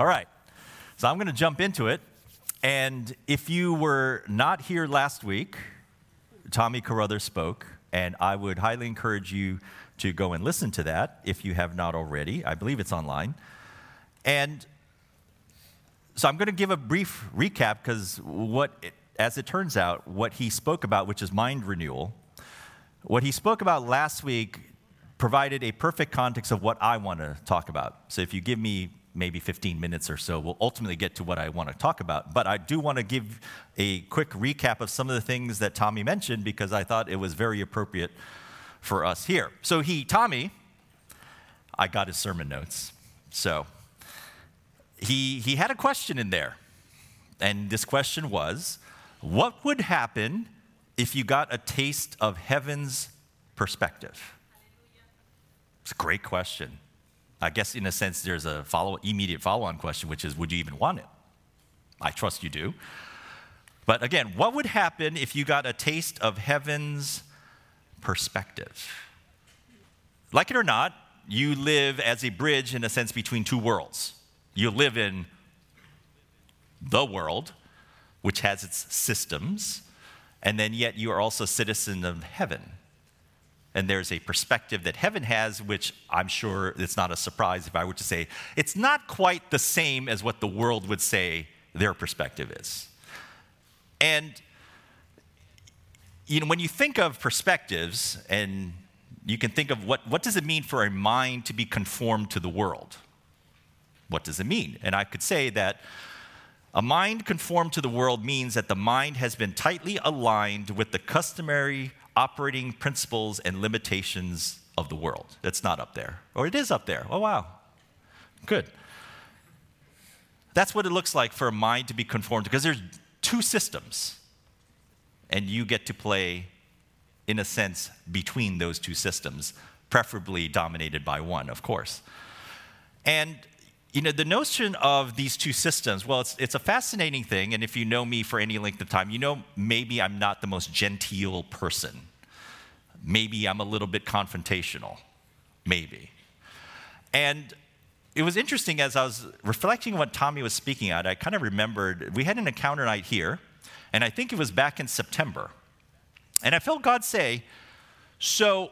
All right. So I'm going to jump into it. And if you were not here last week, Tommy Carruthers spoke, and I would highly encourage you to go and listen to that if you have not already. I believe it's online. And so I'm going to give a brief recap because what, as it turns out, what he spoke about, which is mind renewal, what he spoke about last week provided a perfect context of what I want to talk about. So if you give me maybe 15 minutes or so, we'll ultimately get to what I want to talk about. But I do want to give a quick recap of some of the things that Tommy mentioned because I thought it was very appropriate for us here. So he, Tommy, I got his sermon notes. So he, he had a question in there. And this question was What would happen if you got a taste of heaven's perspective? It's a great question. I guess, in a sense, there's a follow, immediate follow on question, which is Would you even want it? I trust you do. But again, what would happen if you got a taste of heaven's perspective? Like it or not, you live as a bridge, in a sense, between two worlds. You live in the world, which has its systems, and then yet you are also a citizen of heaven. And there's a perspective that heaven has, which I'm sure it's not a surprise if I were to say it's not quite the same as what the world would say their perspective is. And you know, when you think of perspectives, and you can think of what, what does it mean for a mind to be conformed to the world? What does it mean? And I could say that a mind conformed to the world means that the mind has been tightly aligned with the customary operating principles and limitations of the world. It's not up there. Or it is up there. Oh, wow. Good. That's what it looks like for a mind to be conformed because there's two systems. And you get to play, in a sense, between those two systems, preferably dominated by one, of course. And you know, the notion of these two systems, well, it's, it's a fascinating thing. And if you know me for any length of time, you know maybe I'm not the most genteel person. Maybe I'm a little bit confrontational. Maybe. And it was interesting as I was reflecting on what Tommy was speaking at, I kind of remembered we had an encounter night here, and I think it was back in September. And I felt God say, So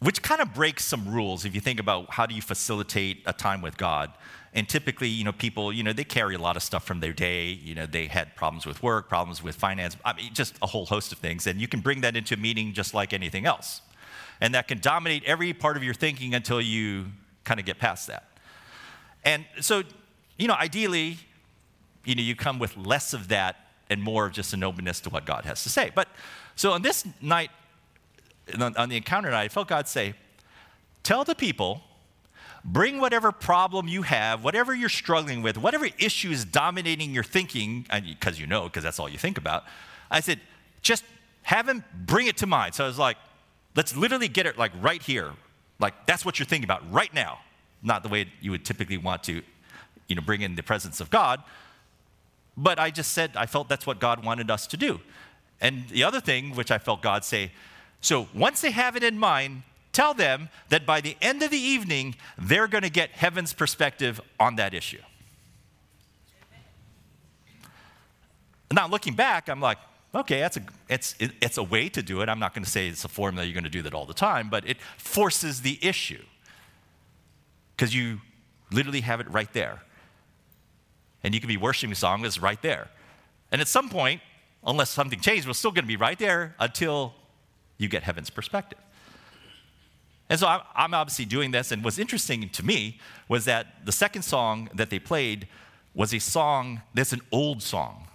which kind of breaks some rules if you think about how do you facilitate a time with God. And typically, you know, people, you know, they carry a lot of stuff from their day. You know, they had problems with work, problems with finance, I mean, just a whole host of things. And you can bring that into a meeting just like anything else. And that can dominate every part of your thinking until you kind of get past that. And so, you know, ideally, you know, you come with less of that and more of just an openness to what God has to say. But so on this night, on the encounter night, I felt God say, Tell the people, bring whatever problem you have, whatever you're struggling with, whatever issue is dominating your thinking, because you know, because that's all you think about. I said, just have him bring it to mind. So I was like, let's literally get it like right here. Like that's what you're thinking about right now. Not the way you would typically want to, you know, bring in the presence of God. But I just said I felt that's what God wanted us to do. And the other thing, which I felt God say, so once they have it in mind, tell them that by the end of the evening, they're going to get heaven's perspective on that issue. Now, looking back, I'm like, okay, that's a, it's, it, it's a way to do it. I'm not going to say it's a formula you're going to do that all the time, but it forces the issue because you literally have it right there. And you can be worshiping song that's right there. And at some point, unless something changed, we're still going to be right there until you get heaven's perspective. And so I'm obviously doing this, and what's interesting to me was that the second song that they played was a song that's an old song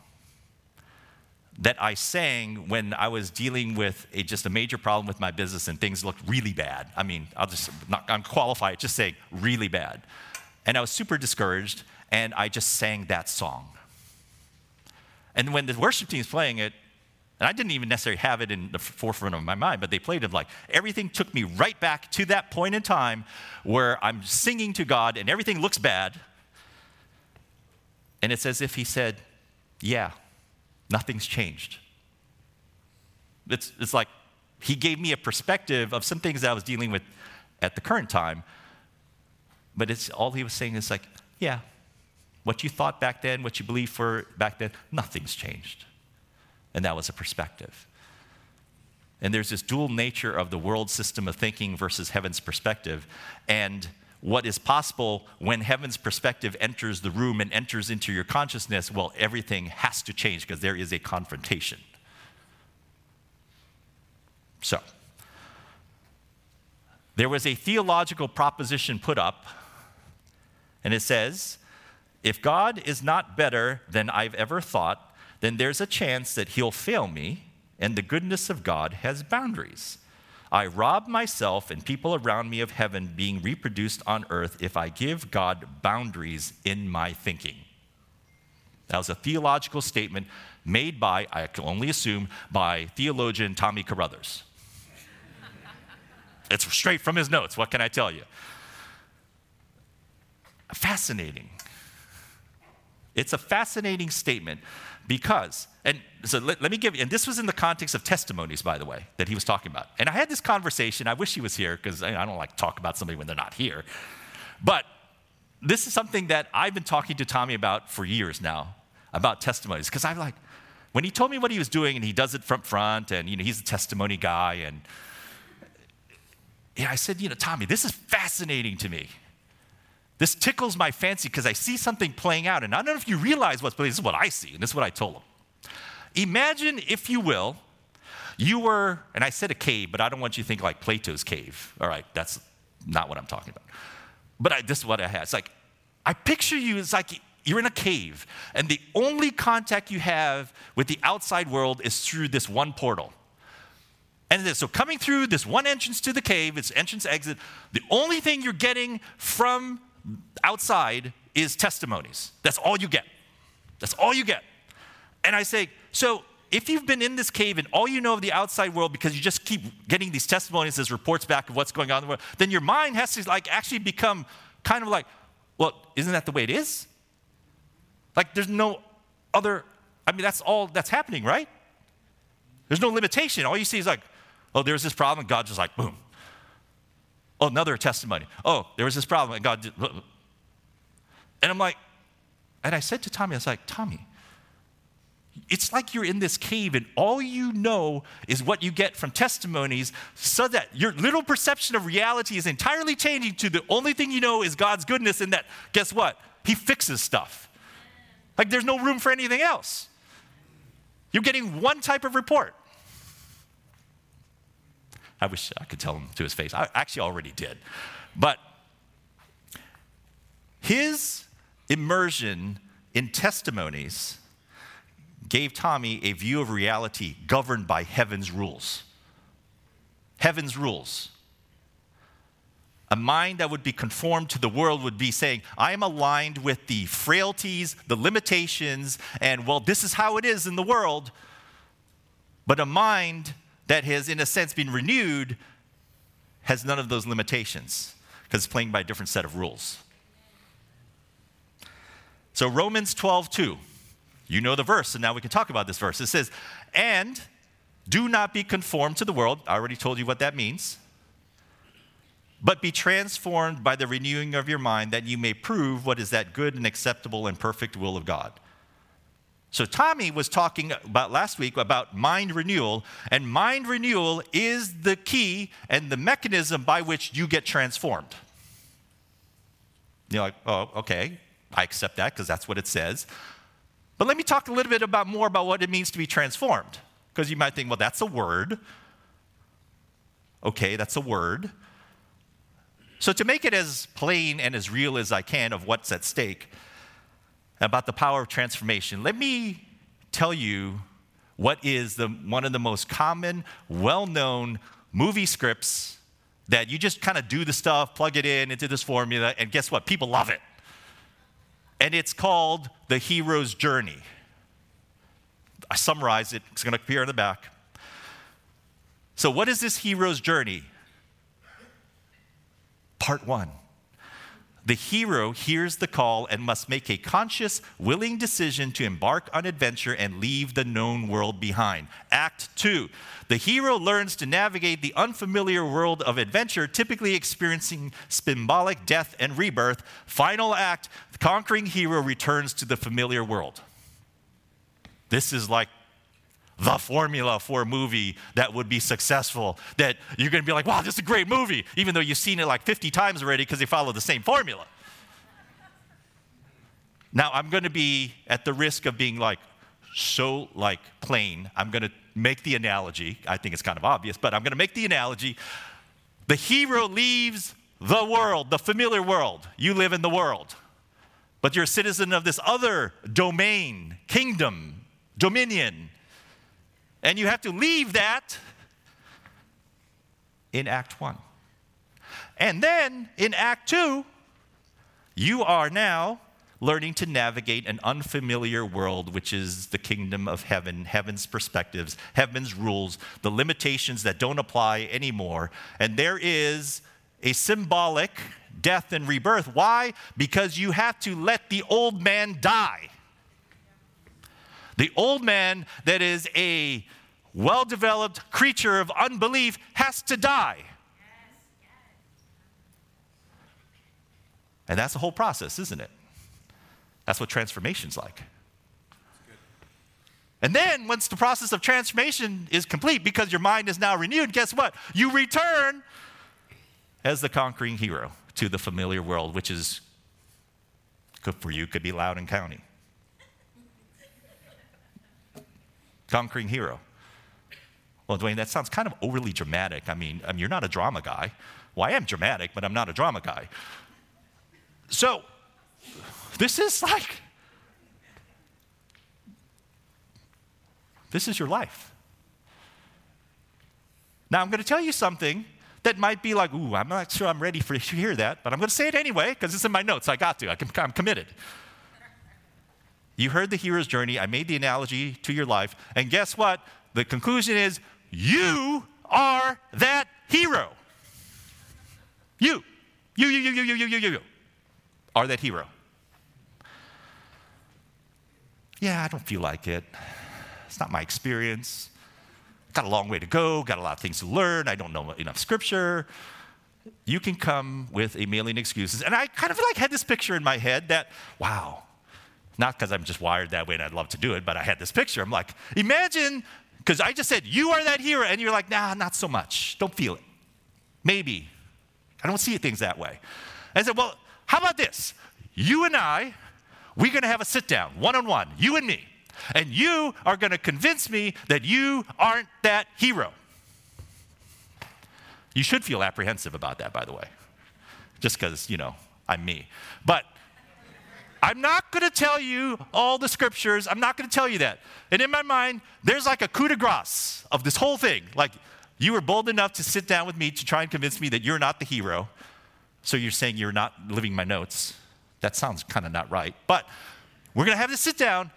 that I sang when I was dealing with a, just a major problem with my business and things looked really bad. I mean, I'll just not unqualified, just say really bad. And I was super discouraged, and I just sang that song. And when the worship team is playing it, and I didn't even necessarily have it in the forefront of my mind, but they played it like everything took me right back to that point in time where I'm singing to God and everything looks bad. And it's as if He said, Yeah, nothing's changed. It's, it's like He gave me a perspective of some things that I was dealing with at the current time. But it's all He was saying is like, yeah, what you thought back then, what you believed for back then, nothing's changed. And that was a perspective. And there's this dual nature of the world system of thinking versus heaven's perspective. And what is possible when heaven's perspective enters the room and enters into your consciousness, well, everything has to change because there is a confrontation. So, there was a theological proposition put up, and it says, if God is not better than I've ever thought, then there's a chance that he'll fail me, and the goodness of God has boundaries. I rob myself and people around me of heaven being reproduced on earth if I give God boundaries in my thinking. That was a theological statement made by, I can only assume, by theologian Tommy Carruthers. it's straight from his notes. What can I tell you? Fascinating. It's a fascinating statement because, and so let, let, me give you, and this was in the context of testimonies, by the way, that he was talking about. And I had this conversation, I wish he was here because I, don't like to talk about somebody when they're not here. But this is something that I've been talking to Tommy about for years now, about testimonies, because I'm like, when he told me what he was doing and he does it from front and you know he's a testimony guy and yeah, I said, you know, Tommy, this is fascinating to me. This tickles my fancy because I see something playing out. And I don't know if you realize what's playing. This is what I see, and this is what I told him. Imagine, if you will, you were, and I said a cave, but I don't want you to think like Plato's cave. All right, that's not what I'm talking about. But I, this is what I had. It's like, I picture you as like you're in a cave, and the only contact you have with the outside world is through this one portal. And so, coming through this one entrance to the cave, it's entrance exit, the only thing you're getting from outside is testimonies. That's all you get. That's all you get. And I say, so if you've been in this cave and all you know of the outside world because you just keep getting these testimonies as reports back of what's going on in the world, then your mind has to like actually become kind of like, well, isn't that the way it is? Like there's no other, I mean, that's all that's happening, right? There's no limitation. All you see is like, oh, there's this problem, God just like, boom, Oh, another testimony. Oh, there was this problem, and God did. And I'm like, and I said to Tommy, I was like, Tommy, it's like you're in this cave and all you know is what you get from testimonies, so that your little perception of reality is entirely changing to the only thing you know is God's goodness, and that, guess what? He fixes stuff. Like there's no room for anything else. You're getting one type of report. I wish I could tell him to his face. I actually already did. But his immersion in testimonies gave Tommy a view of reality governed by heaven's rules. Heaven's rules. A mind that would be conformed to the world would be saying, I am aligned with the frailties, the limitations, and well, this is how it is in the world. But a mind that has, in a sense, been renewed has none of those limitations because it's playing by a different set of rules. So, Romans 12, 2. You know the verse, and now we can talk about this verse. It says, And do not be conformed to the world. I already told you what that means. But be transformed by the renewing of your mind, that you may prove what is that good and acceptable and perfect will of God. So, Tommy was talking about last week about mind renewal, and mind renewal is the key and the mechanism by which you get transformed. You're like, oh, okay, I accept that because that's what it says. But let me talk a little bit about more about what it means to be transformed. Because you might think, well, that's a word. Okay, that's a word. So, to make it as plain and as real as I can of what's at stake, about the power of transformation, let me tell you what is the, one of the most common, well known movie scripts that you just kind of do the stuff, plug it in into this formula, and guess what? People love it. And it's called The Hero's Journey. I summarize it, it's going to appear in the back. So, what is this hero's journey? Part one the hero hears the call and must make a conscious, willing decision to embark on adventure and leave the known world behind. Act 2. The hero learns to navigate the unfamiliar world of adventure, typically experiencing symbolic death and rebirth. Final act the conquering hero returns to the familiar world. This is like the formula for a movie that would be successful. That you're going to be like, wow, this is a great movie, even though you've seen it like 50 times already because they follow the same formula. now, I'm going to be at the risk of being like so like plain. I'm going to make the analogy. I think it's kind of obvious, but I'm going to make the analogy. The hero leaves the world, the familiar world. You live in the world. But you're a citizen of this other domain, kingdom, dominion, and you have to leave that in Act 1. And then in Act 2, you are now learning to navigate an unfamiliar world, which is the kingdom of heaven, heaven's perspectives, heaven's rules, the limitations that don't apply anymore. And there is a symbolic death and rebirth. Why? Because you have to let the old man die. The old man that is a well developed creature of unbelief has to die. And that's the whole process, isn't it? That's what transformation's like. And then, once the process of transformation is complete, because your mind is now renewed, guess what? You return as the conquering hero to the familiar world, which is, good for you, could be Loudoun County. Conquering hero. Well, Dwayne, that sounds kind of overly dramatic. I mean, I mean, you're not a drama guy. Well, I am dramatic, but I'm not a drama guy. So, this is like, this is your life. Now, I'm going to tell you something that might be like, ooh, I'm not sure I'm ready for you to hear that, but I'm going to say it anyway because it's in my notes. I got to. I am committed. You heard the hero's journey. I made the analogy to your life. And guess what? The conclusion is you are that hero. You. You, you, you, you, you, you, you, you are that hero. Yeah, I don't feel like it. It's not my experience. Got a long way to go, got a lot of things to learn. I don't know enough scripture. You can come with a million excuses. And I kind of like had this picture in my head that, wow, not because I'm just wired that way and I'd love to do it, but I had this picture. I'm like, imagine, because I just said, you are that hero. And you're like, nah, not so much. Don't feel it. Maybe. I don't see things that way. I said, well, how about this? You and I, we're going to have a sit down, one on one, you and me. And you are going to convince me that you aren't that hero. You should feel apprehensive about that, by the way, just because, you know, I'm me. But I'm not going to tell you all the scriptures. I'm not going to tell you that. And in my mind, there's like a coup de grace of this whole thing. Like, you were bold enough to sit down with me to try and convince me that you're not the hero. So you're saying you're not living my notes. That sounds kind of not right. But we're going to have to sit down,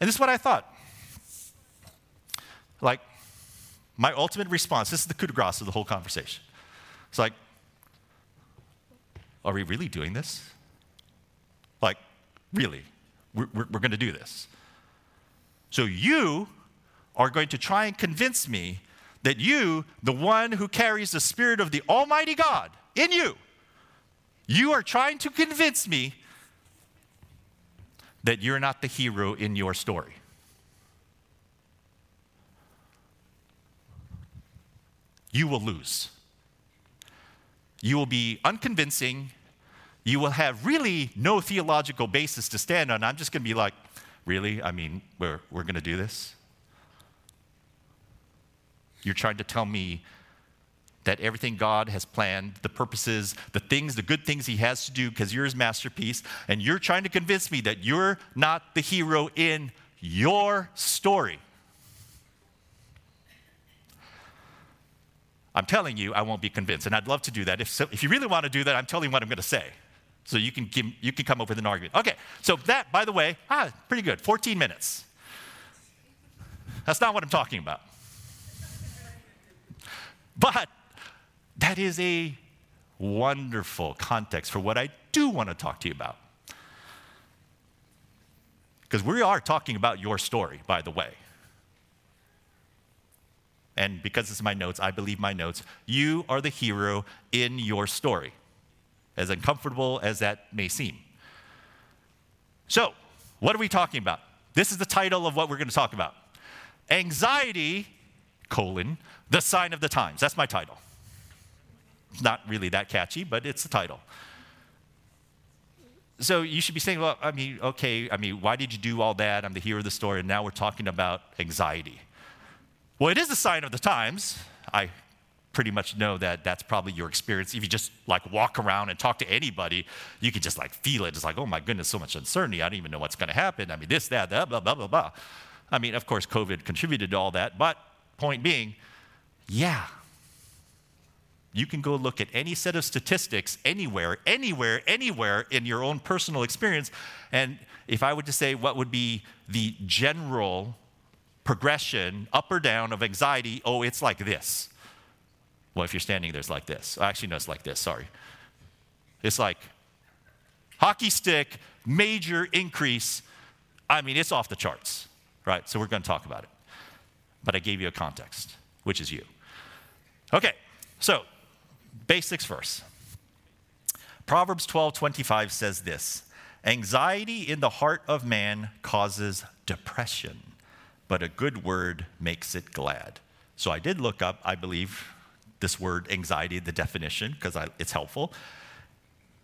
and this is what I thought. Like, my ultimate response this is the coup de grace of the whole conversation. It's like, are we really doing this? Really, we're, we're, we're going to do this. So you are going to try and convince me that you, the one who carries the Spirit of the Almighty God in you, you are trying to convince me that you're not the hero in your story. You will lose. You will be unconvincing you will have really no theological basis to stand on. I'm just going to be like, really? I mean, we're, we're going to do this? You're trying to tell me that everything God has planned, the purposes, the things, the good things He has to do because you're His masterpiece, and you're trying to convince me that you're not the hero in your story. I'm telling you, I won't be convinced, and I'd love to do that. If, so, if you really want to do that, I'm telling you what I'm going to say. So you can, give, you can come up with an argument. Okay, so that, by the way, ah, pretty good, 14 minutes. That's not what I'm talking about. But that is a wonderful context for what I do want to talk to you about. Because we are talking about your story, by the way. And because this is my notes, I believe my notes. You are the hero in your story, as uncomfortable as that may seem. So, what are we talking about? This is the title of what we're going to talk about. Anxiety, colon, the sign of the times. That's my title. It's not really that catchy, but it's the title. So you should be saying, well, I mean, okay, I mean, why did you do all that? I'm the hero of the story, and now we're talking about anxiety. Well, it is a sign of the times. I pretty much know that that's probably your experience. If you just like walk around and talk to anybody, you can just like feel it. It's like, oh my goodness, so much uncertainty. I don't even know what's going to happen. I mean, this, that, that, blah, blah, blah, blah. I mean, of course, COVID contributed to all that, but point being, yeah. You can go look at any set of statistics anywhere, anywhere, anywhere in your own personal experience. And if I were to say what would be the general progression, up or down, of anxiety, oh, it's like this. Well, if you're standing there, it's like this. Oh, actually, no, it's like this, sorry. It's like hockey stick, major increase. I mean, it's off the charts, right? So we're going to talk about it. But I gave you a context, which is you. Okay, so basics first. Proverbs 12 25 says this Anxiety in the heart of man causes depression but a good word makes it glad. So I did look up, I believe, this word anxiety, the definition, because it's helpful.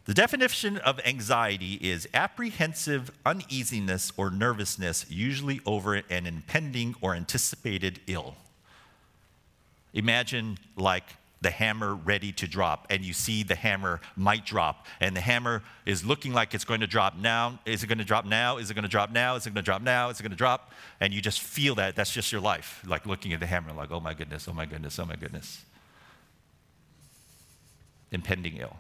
The definition of anxiety is apprehensive uneasiness or nervousness, usually over an impending or anticipated ill. Imagine like the hammer ready to drop, and you see the hammer might drop, and the hammer is looking like it's going to drop now. Is it going to drop now? Is it going to drop now? Is it going to drop now? Is it going to drop? And you just feel that. That's just your life, like looking at the hammer, like, oh my goodness, oh my goodness, oh my goodness. Impending ill.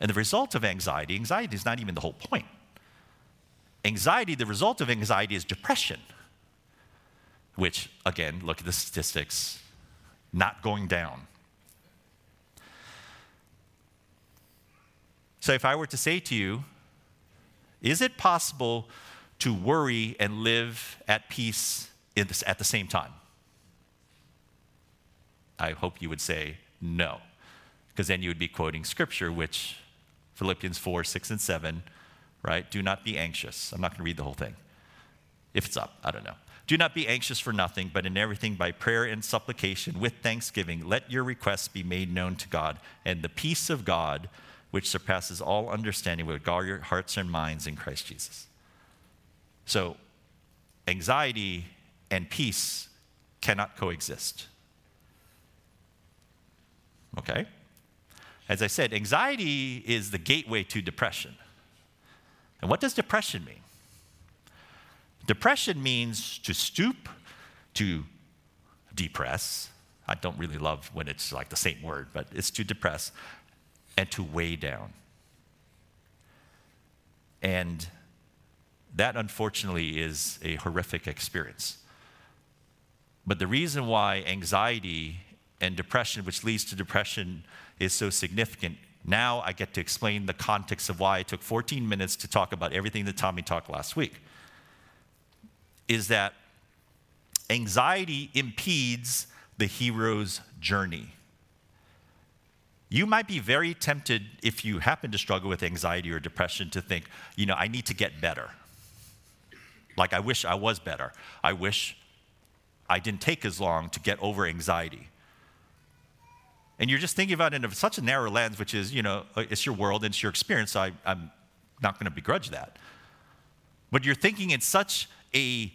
And the result of anxiety, anxiety is not even the whole point. Anxiety, the result of anxiety is depression, which, again, look at the statistics not going down. So, if I were to say to you, is it possible to worry and live at peace at the same time? I hope you would say no, because then you would be quoting scripture, which Philippians 4, 6, and 7, right? Do not be anxious. I'm not going to read the whole thing. If it's up, I don't know. Do not be anxious for nothing, but in everything by prayer and supplication with thanksgiving, let your requests be made known to God, and the peace of God, which surpasses all understanding, will guard your hearts and minds in Christ Jesus. So, anxiety and peace cannot coexist. Okay? As I said, anxiety is the gateway to depression. And what does depression mean? Depression means to stoop, to depress. I don't really love when it's like the same word, but it's to depress and to weigh down. And that unfortunately is a horrific experience. But the reason why anxiety and depression, which leads to depression, is so significant, now I get to explain the context of why it took 14 minutes to talk about everything that Tommy talked last week is that anxiety impedes the hero's journey. You might be very tempted, if you happen to struggle with anxiety or depression, to think, you know, I need to get better. Like, I wish I was better. I wish I didn't take as long to get over anxiety. And you're just thinking about it in such a narrow lens, which is, you know, uh, it's your world and it's your experience. So I, I'm not going to begrudge that. But you're thinking in such a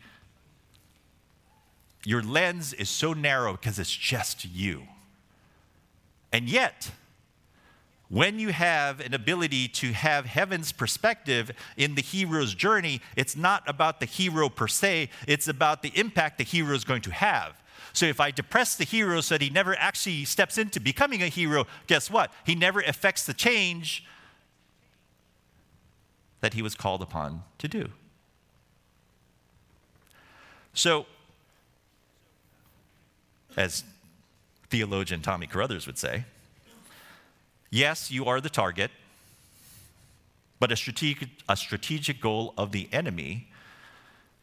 your lens is so narrow because it's just you. And yet, when you have an ability to have heaven's perspective in the hero's journey, it's not about the hero per se, it's about the impact the hero is going to have. So if I depress the hero so that he never actually steps into becoming a hero, guess what? He never affects the change that he was called upon to do. So, as theologian Tommy Carruthers would say, Yes, you are the target, but a strategic, a strategic goal of the enemy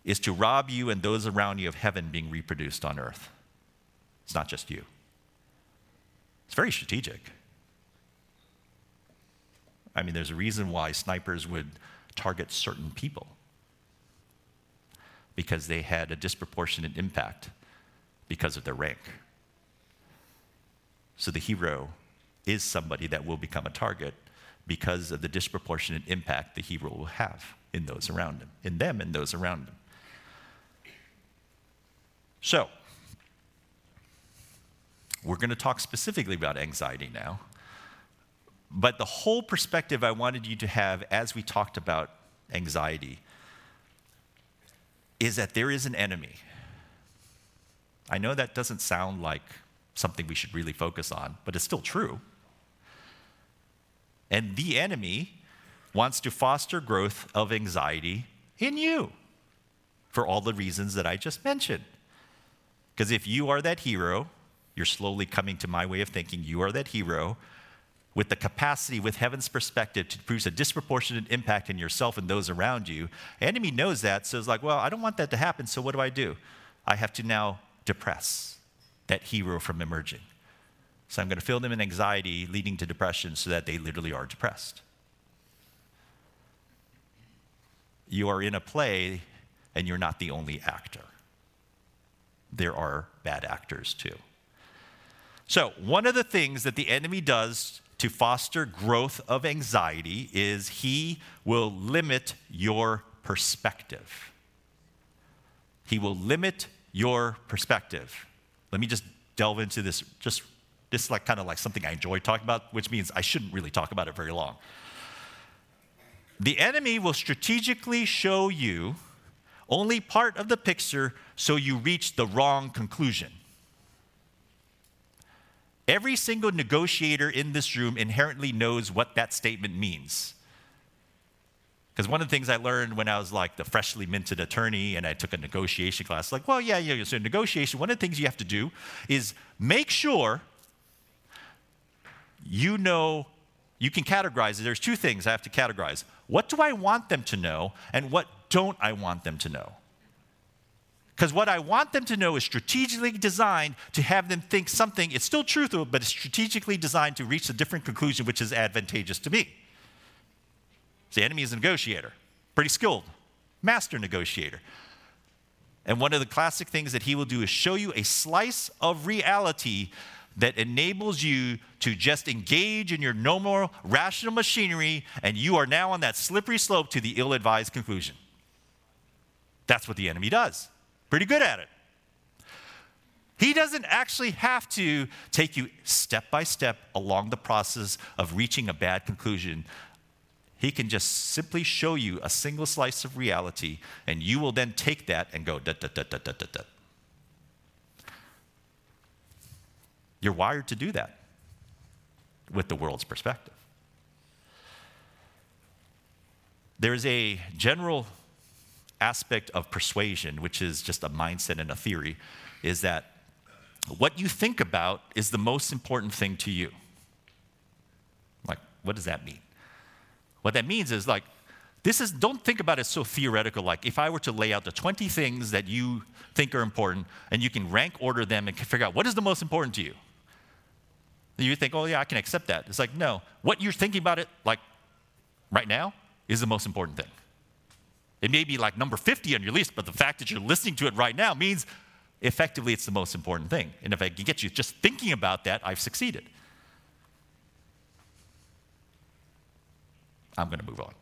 is to rob you and those around you of heaven being reproduced on earth. It's not just you, it's very strategic. I mean, there's a reason why snipers would target certain people because they had a disproportionate impact because of their rank. So the hero is somebody that will become a target because of the disproportionate impact the hero will have in those around him, in them and those around him. So, we're going to talk specifically about anxiety now. But the whole perspective I wanted you to have as we talked about anxiety is that there is an enemy. I know that doesn't sound like something we should really focus on, but it's still true. And the enemy wants to foster growth of anxiety in you for all the reasons that I just mentioned. Because if you are that hero, you're slowly coming to my way of thinking, you are that hero with the capacity, with heaven's perspective, to produce a disproportionate impact in yourself and those around you. Enemy knows that, so it's like, well, I don't want that to happen, so what do I do? I have to now depress that hero from emerging. So I'm going to fill them in anxiety, leading to depression, so that they literally are depressed. You are in a play, and you're not the only actor. There are bad actors too. So, one of the things that the enemy does to foster growth of anxiety is he will limit your perspective. He will limit your perspective. Let me just delve into this, just this like kind of like something I enjoy talking about, which means I shouldn't really talk about it very long. The enemy will strategically show you only part of the picture so you reach the wrong conclusion. Every single negotiator in this room inherently knows what that statement means. Because one of the things I learned when I was like the freshly minted attorney and I took a negotiation class, like, well, yeah, yeah, so negotiation, one of the things you have to do is make sure you know, you can categorize it. There's two things I have to categorize. What do I want them to know, and what don't I want them to know? Because what I want them to know is strategically designed to have them think something, it's still truthful, but it's strategically designed to reach a different conclusion which is advantageous to me. The enemy is a negotiator, pretty skilled, master negotiator. And one of the classic things that he will do is show you a slice of reality that enables you to just engage in your normal rational machinery, and you are now on that slippery slope to the ill advised conclusion. That's what the enemy does pretty good at it. He doesn't actually have to take you step by step along the process of reaching a bad conclusion. He can just simply show you a single slice of reality, and you will then take that and go, da, da, da, da, da, da, da. You're wired to do that with the world's perspective. There's a general aspect of persuasion, which is just a mindset and a theory, is that what you think about is the most important thing to you. Like, what does that mean? What that means is like, this is, don't think about it so theoretical. Like, if I were to lay out the 20 things that you think are important and you can rank order them and figure out what is the most important to you. You think, oh, yeah, I can accept that. It's like, no, what you're thinking about it, like right now, is the most important thing. It may be like number 50 on your list, but the fact that you're listening to it right now means effectively it's the most important thing. And if I can get you just thinking about that, I've succeeded. I'm going to move on.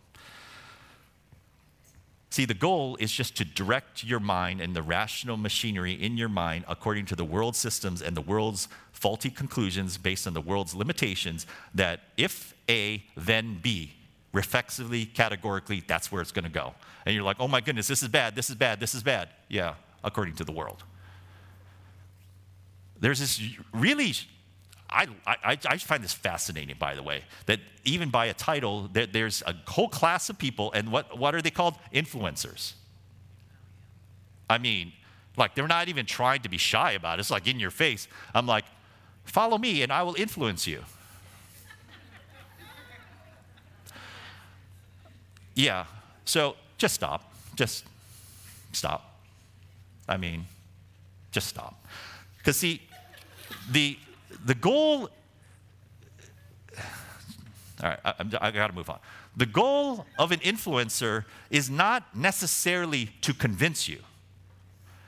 See, the goal is just to direct your mind and the rational machinery in your mind according to the world systems and the world's faulty conclusions based on the world's limitations that if A, then B, reflexively, categorically, that's where it's going to go. And you're like, oh my goodness, this is bad, this is bad, this is bad. Yeah, according to the world. There's this really, I, I, I find this fascinating, by the way, that even by a title, that there's a whole class of people, and what, what are they called? Influencers. I mean, like they're not even trying to be shy about it. It's like in your face. I'm like, follow me and I will influence you. Yeah. So just stop. Just stop. I mean, just stop. Because, see, the, the goal, all right, I, I got to move on. The goal of an influencer is not necessarily to convince you.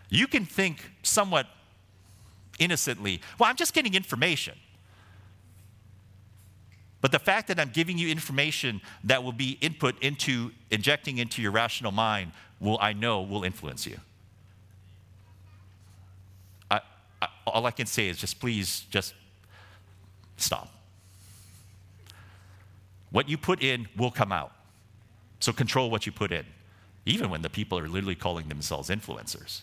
You can think somewhat innocently, well, I'm just getting information. But the fact that I'm giving you information that will be input into injecting into your rational mind will I know will influence you. I, I, all I can say is just please just stop. What you put in will come out. So control what you put in, even when the people are literally calling themselves influencers.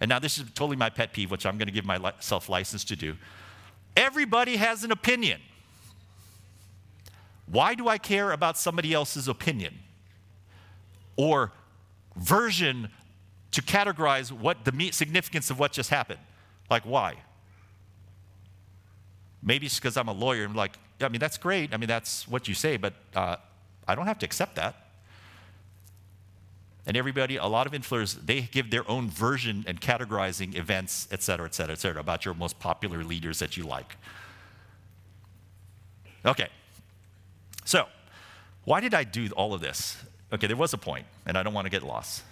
And now this is totally my pet peeve, which I'm going to give myself license to do. Everybody has an opinion. Why do I care about somebody else's opinion or version to categorize what the significance of what just happened? Like, why? Maybe it's because I'm a lawyer and like, I mean, that's great. I mean, that's what you say, but uh, I don't have to accept that. And everybody, a lot of influencers, they give their own version and categorizing events, et cetera, et cetera, et cetera, about your most popular leaders that you like. Okay, so, why did I do all of this? Okay, there was a point, and I don't want to get lost.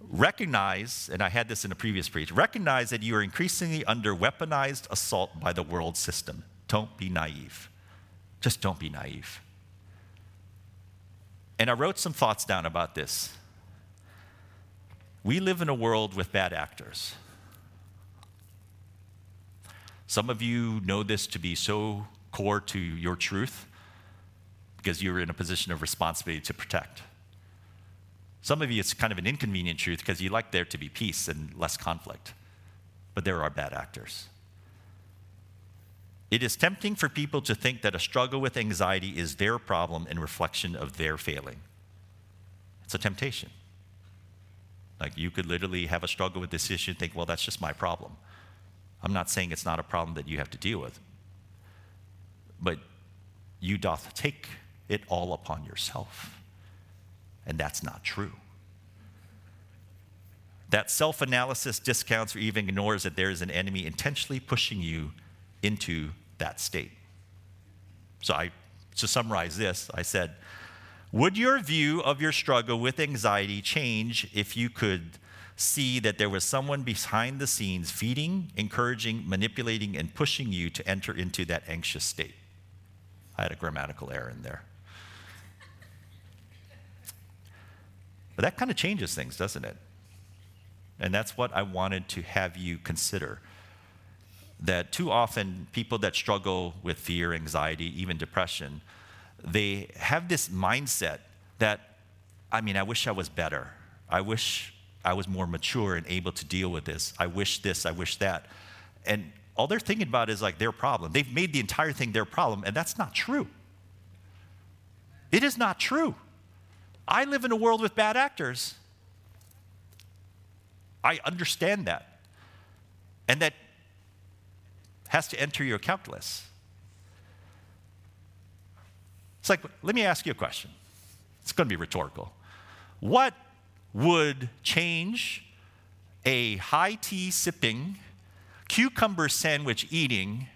Recognize, and I had this in a previous preach, recognize that you are increasingly under weaponized assault by the world system. Don't be naive. Just don't be naive. And I wrote some thoughts down about this. We live in a world with bad actors. Some of you know this to be so core to your truth because you're in a position of responsibility to protect. Some of you, it's kind of an inconvenient truth because you like there to be peace and less conflict. But there are bad actors. It is tempting for people to think that a struggle with anxiety is their problem and reflection of their failing. It's a temptation. Like you could literally have a struggle with this issue and think, well, that's just my problem. I'm not saying it's not a problem that you have to deal with. But you doth take it all upon yourself. And that's not true. That self analysis discounts or even ignores that there is an enemy intentionally pushing you into that state. So, I, to summarize this, I said, Would your view of your struggle with anxiety change if you could see that there was someone behind the scenes feeding, encouraging, manipulating, and pushing you to enter into that anxious state? I had a grammatical error in there. But that kind of changes things, doesn't it? And that's what I wanted to have you consider. That too often, people that struggle with fear, anxiety, even depression, they have this mindset that, I mean, I wish I was better. I wish I was more mature and able to deal with this. I wish this, I wish that. And all they're thinking about is like their problem. They've made the entire thing their problem, and that's not true. It is not true. I live in a world with bad actors. I understand that. And that has to enter your calculus. It's like, let me ask you a question. It's going to be rhetorical. What would change a high tea sipping, cucumber sandwich eating,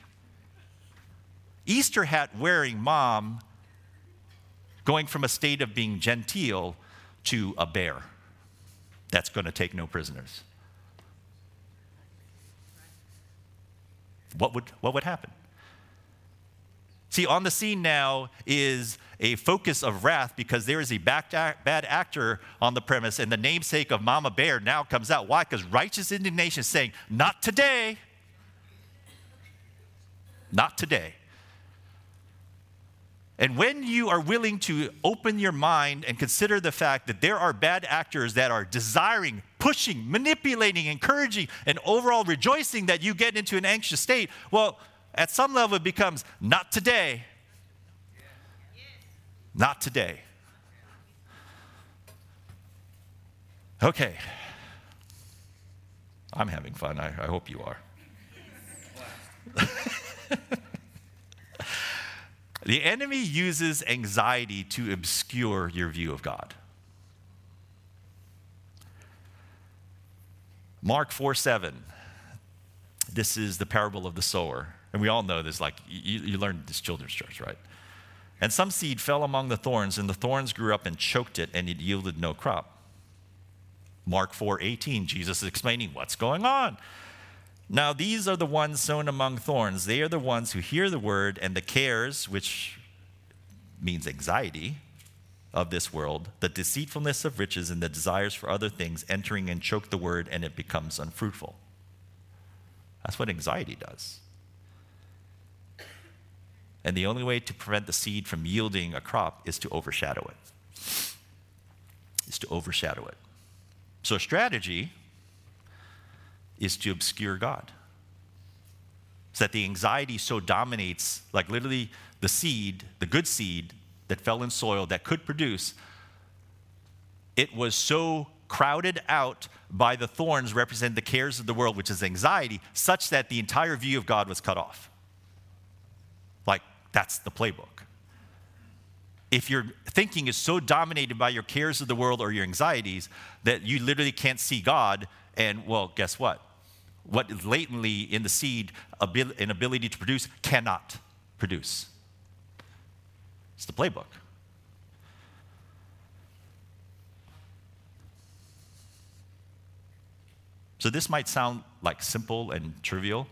Easter hat wearing mom going from a state of being genteel to a bear that's going to take no prisoners. What would, what would happen? See, on the scene now is a focus of wrath because there is a bad actor on the premise, and the namesake of Mama Bear now comes out. Why? Because righteous indignation is saying, Not today. Not today. And when you are willing to open your mind and consider the fact that there are bad actors that are desiring, pushing, manipulating, encouraging, and overall rejoicing that you get into an anxious state, well, at some level it becomes not today. Not today. Okay. I'm having fun. I, I hope you are. The enemy uses anxiety to obscure your view of God. Mark 4 7. This is the parable of the sower. And we all know this, like, you, you learned this children's church, right? And some seed fell among the thorns, and the thorns grew up and choked it, and it yielded no crop. Mark 4 18, Jesus is explaining what's going on. Now, these are the ones sown among thorns. They are the ones who hear the word, and the cares, which means anxiety, of this world, the deceitfulness of riches, and the desires for other things entering and choke the word, and it becomes unfruitful. That's what anxiety does. And the only way to prevent the seed from yielding a crop is to overshadow it. Is to overshadow it. So, strategy is to obscure God. So that the anxiety so dominates, like literally the seed, the good seed that fell in soil that could produce, it was so crowded out by the thorns represent the cares of the world, which is anxiety, such that the entire view of God was cut off. Like, that's the playbook. If your thinking is so dominated by your cares of the world or your anxieties that you literally can't see God, and well, guess what? What is latently in the seed, an ability to produce, cannot produce. It's the playbook. So this might sound like simple and trivial,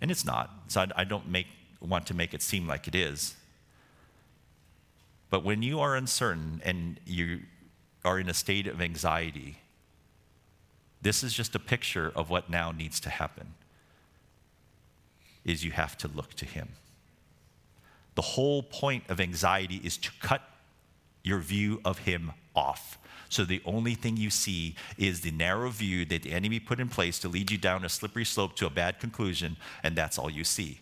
and it's not. So I, I don't make want to make it seem like it is. But when you are uncertain and you are in a state of anxiety, this is just a picture of what now needs to happen is you have to look to him. The whole point of anxiety is to cut your view of him off. So the only thing you see is the narrow view that the enemy put in place to lead you down a slippery slope to a bad conclusion, and that's all you see.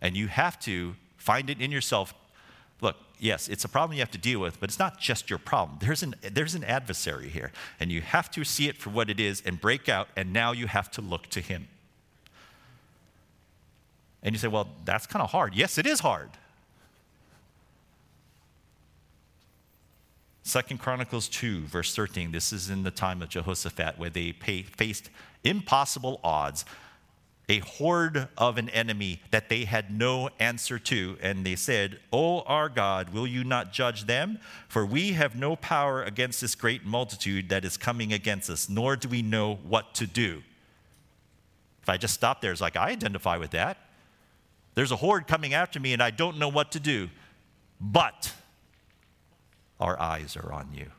And you have to find it in yourself. Yes, it's a problem you have to deal with, but it's not just your problem. There's an, there's an adversary here, and you have to see it for what it is and break out, and now you have to look to him. And you say, well, that's kind of hard. Yes, it is hard. Second Chronicles 2, verse 13. This is in the time of Jehoshaphat where they pay, faced impossible odds a horde of an enemy that they had no answer to. And they said, O our God, will you not judge them? For we have no power against this great multitude that is coming against us, nor do we know what to do. If I just stop there, it's like, I identify with that. There's a horde coming after me, and I don't know what to do. But our eyes are on you.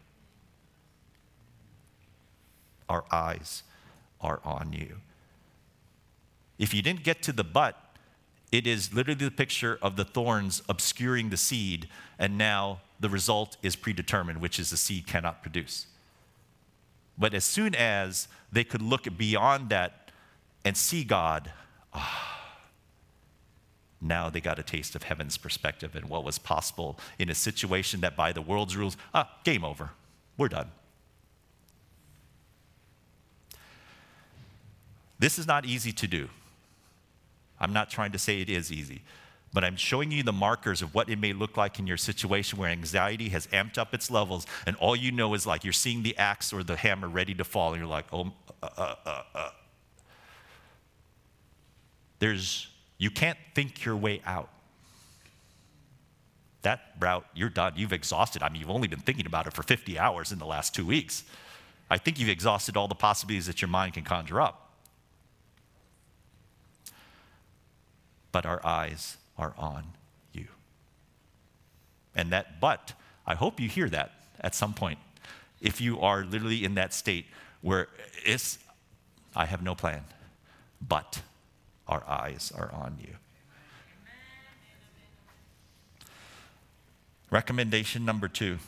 Our eyes are on you. If you didn't get to the but, it is literally the picture of the thorns obscuring the seed, and now the result is predetermined, which is the seed cannot produce. But as soon as they could look beyond that and see God, ah, now they got a taste of heaven's perspective and what was possible in a situation that by the world's rules, ah, game over, we're done. This is not easy to do. I'm not trying to say it is easy, but I'm showing you the markers of what it may look like in your situation where anxiety has amped up its levels, and all you know is like you're seeing the axe or the hammer ready to fall, and you're like, oh, uh, uh, uh, uh. There's, you can't think your way out. That route, you're done. You've exhausted. I mean, you've only been thinking about it for 50 hours in the last two weeks. I think you've exhausted all the possibilities that your mind can conjure up. But our eyes are on you. And that but, I hope you hear that at some point. If you are literally in that state where it's, I have no plan, but our eyes are on you. Recommendation number two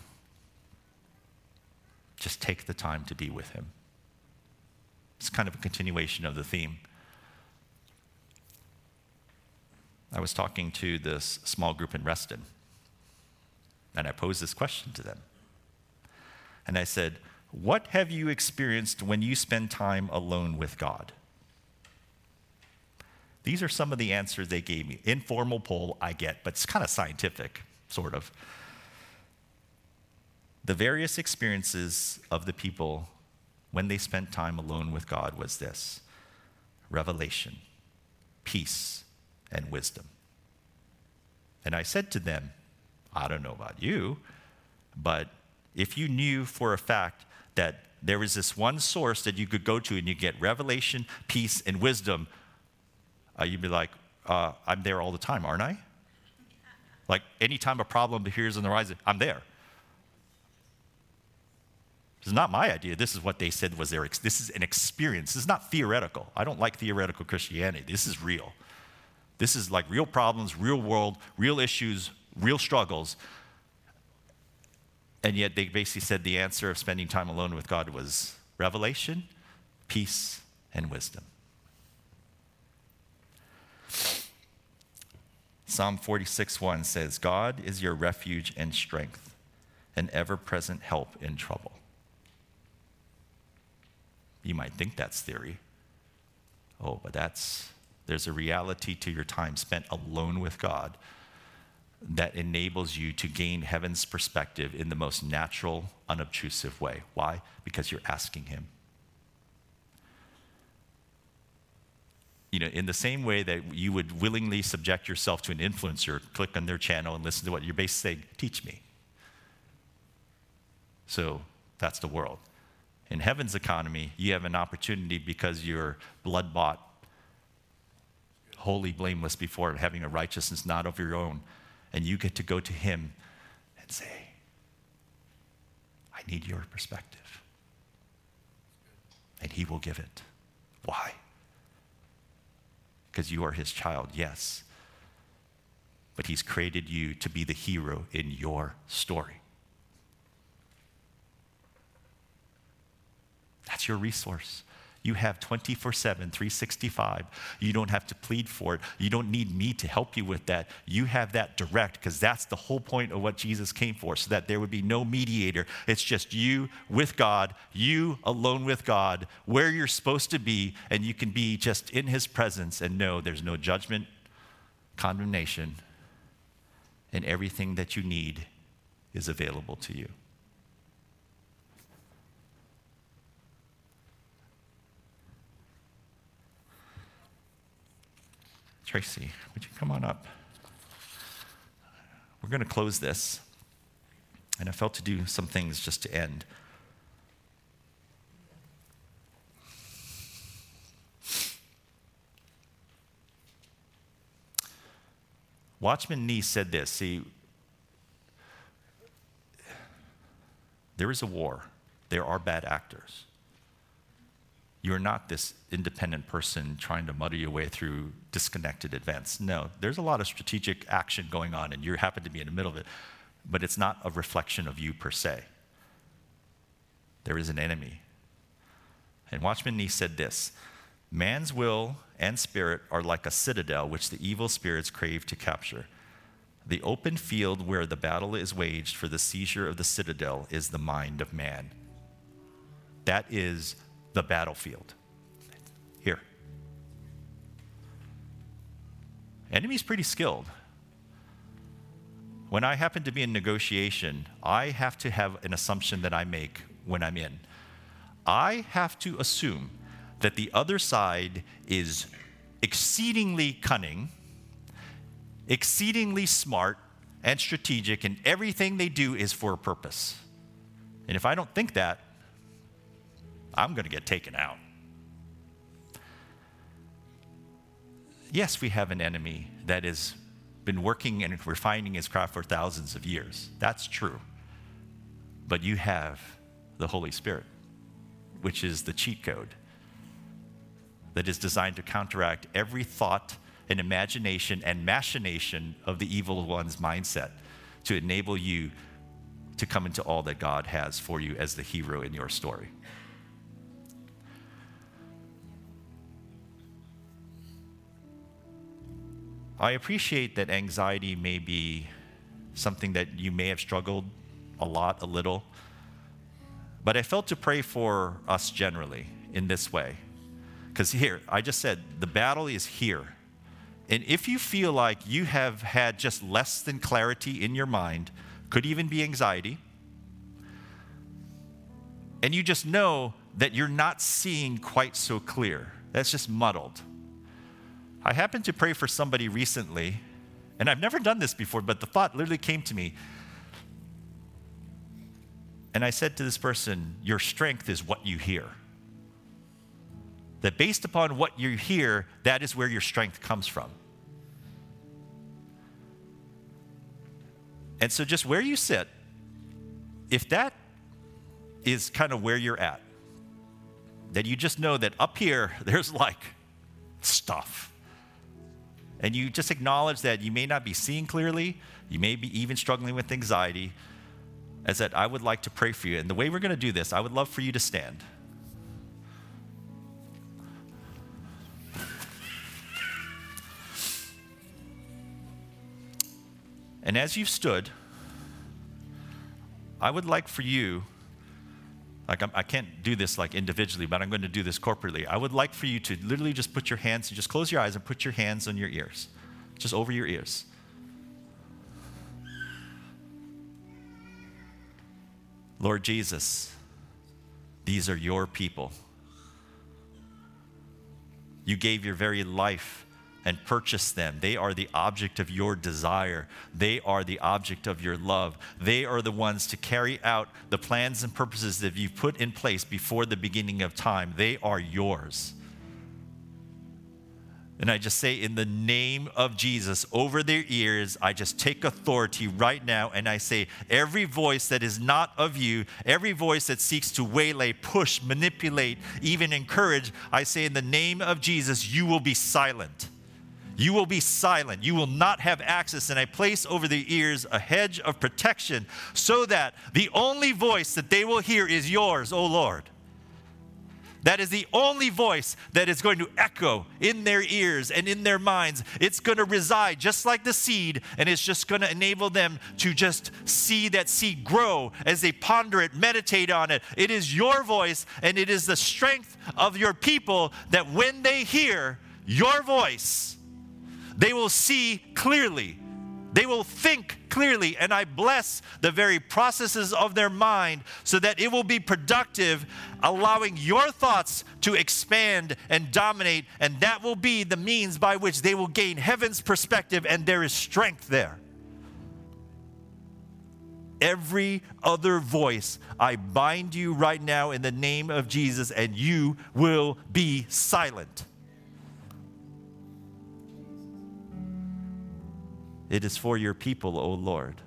just take the time to be with him. It's kind of a continuation of the theme. I was talking to this small group in Reston, and I posed this question to them. And I said, What have you experienced when you spend time alone with God? These are some of the answers they gave me. Informal poll, I get, but it's kind of scientific, sort of. The various experiences of the people when they spent time alone with God was this revelation, peace, and wisdom. And I said to them, I don't know about you, but if you knew for a fact that there was this one source that you could go to and you get revelation, peace, and wisdom, uh, you'd be like, uh, I'm there all the time, aren't I? Like anytime a problem appears on the horizon, I'm there. This is not my idea. This is what they said was their. This is an experience. This is not theoretical. I don't like theoretical Christianity. This is real. This is like real problems, real world, real issues, real struggles. And yet they basically said the answer of spending time alone with God was revelation, peace, and wisdom. Psalm 46 1 says, God is your refuge and strength, an ever present help in trouble. You might think that's theory. Oh, but that's, there's a reality to your time spent alone with God that enables you to gain heaven's perspective in the most natural, unobtrusive way. Why? Because you're asking Him. You know, in the same way that you would willingly subject yourself to an influencer, click on their channel and listen to what you're basically saying, teach me. So that's the world. In heaven's economy, you have an opportunity because you're blood bought, holy, blameless before having a righteousness not of your own and you get to go to Him and say, I need your perspective. And He will give it. Why? Because you are His child, yes. But He's created you to be the hero in your story. That's your resource. You have 24 7, 365. You don't have to plead for it. You don't need me to help you with that. You have that direct because that's the whole point of what Jesus came for, so that there would be no mediator. It's just you with God, you alone with God, where you're supposed to be, and you can be just in His presence and know there's no judgment, condemnation, and everything that you need is available to you. Tracy, would you come on up? We're going to close this. And I felt to do some things just to end. Watchman Nee said this See, there is a war, there are bad actors. You're not this independent person trying to muddle your way through disconnected events. No, there's a lot of strategic action going on, and you happen to be in the middle of it, but it's not a reflection of you per se. There is an enemy. And Watchman Nee said this Man's will and spirit are like a citadel which the evil spirits crave to capture. The open field where the battle is waged for the seizure of the citadel is the mind of man. That is the battlefield. Here. Enemy's pretty skilled. When I happen to be in negotiation, I have to have an assumption that I make when I'm in. I have to assume that the other side is exceedingly cunning, exceedingly smart, and strategic, and everything they do is for a purpose. And if I don't think that, I'm going to get taken out. Yes, we have an enemy that has been working and refining his craft for thousands of years. That's true. But you have the Holy Spirit, which is the cheat code that is designed to counteract every thought and imagination and machination of the evil one's mindset to enable you to come into all that God has for you as the hero in your story. I appreciate that anxiety may be something that you may have struggled a lot, a little. But I felt to pray for us generally in this way. Because here, I just said the battle is here. And if you feel like you have had just less than clarity in your mind, could even be anxiety, and you just know that you're not seeing quite so clear, that's just muddled. I happened to pray for somebody recently, and I've never done this before, but the thought literally came to me. And I said to this person, Your strength is what you hear. That based upon what you hear, that is where your strength comes from. And so, just where you sit, if that is kind of where you're at, that you just know that up here, there's like stuff. And you just acknowledge that you may not be seeing clearly, you may be even struggling with anxiety, as that I would like to pray for you. And the way we're going to do this, I would love for you to stand. And as you've stood, I would like for you, like I'm, I can not do this like individually, but I'm going to do this corporately. I would like for you to literally just put your hands, and just close your eyes and put your hands on your ears, just over your ears. Lord Jesus, these are your people. You gave your very life and purchase them. They are the object of your desire. They are the object of your love. They are the ones to carry out the plans and purposes that you've put in place before the beginning of time. They are yours. And I just say, in the name of Jesus, over their ears, I just take authority right now and I say, every voice that is not of you, every voice that seeks to waylay, push, manipulate, even encourage, I say, in the name of Jesus, you will be silent. You will be silent. You will not have access. And I place over their ears a hedge of protection so that the only voice that they will hear is yours, O Lord. That is the only voice that is going to echo in their ears and in their minds. It's going to reside just like the seed, and it's just going to enable them to just see that seed grow as they ponder it, meditate on it. It is your voice, and it is the strength of your people that when they hear your voice, they will see clearly. They will think clearly, and I bless the very processes of their mind so that it will be productive, allowing your thoughts to expand and dominate, and that will be the means by which they will gain heaven's perspective, and there is strength there. Every other voice, I bind you right now in the name of Jesus, and you will be silent. It is for your people, O Lord.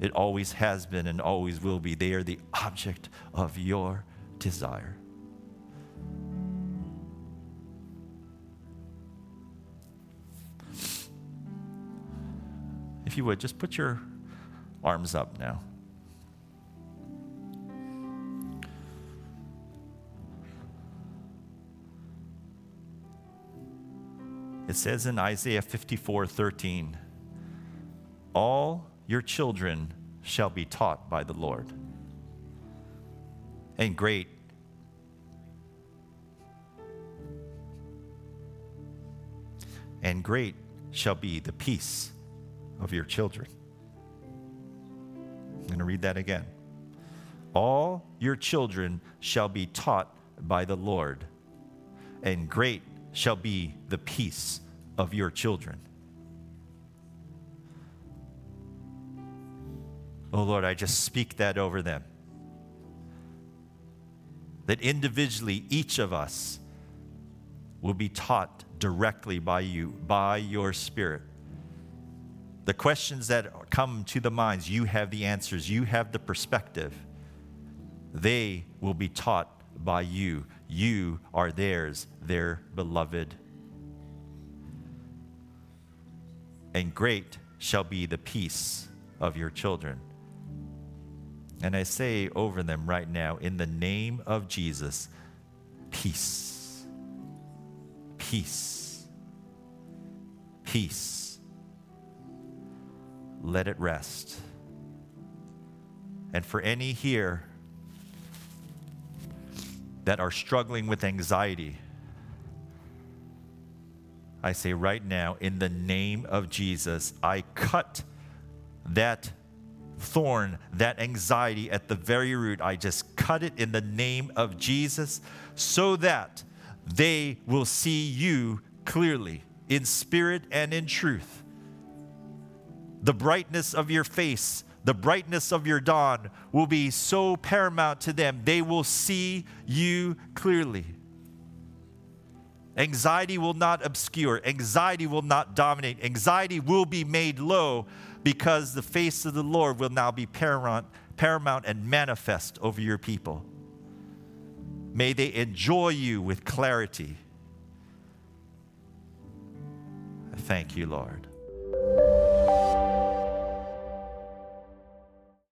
It always has been and always will be. They are the object of your desire. If you would, just put your arms up now. It says in Isaiah 54 13, All your children shall be taught by the Lord. And great and great shall be the peace of your children. I'm going to read that again. All your children shall be taught by the Lord, and great shall be the peace of your children. Oh Lord, I just speak that over them. That individually, each of us will be taught directly by you, by your Spirit. The questions that come to the minds, you have the answers, you have the perspective. They will be taught by you. You are theirs, their beloved. And great shall be the peace of your children. And I say over them right now, in the name of Jesus, peace. Peace. Peace. Let it rest. And for any here that are struggling with anxiety, I say right now, in the name of Jesus, I cut that thorn, that anxiety at the very root. I just cut it in the name of Jesus so that they will see you clearly in spirit and in truth. The brightness of your face, the brightness of your dawn will be so paramount to them, they will see you clearly. Anxiety will not obscure, anxiety will not dominate, anxiety will be made low because the face of the Lord will now be paramount, paramount and manifest over your people. May they enjoy you with clarity. Thank you, Lord.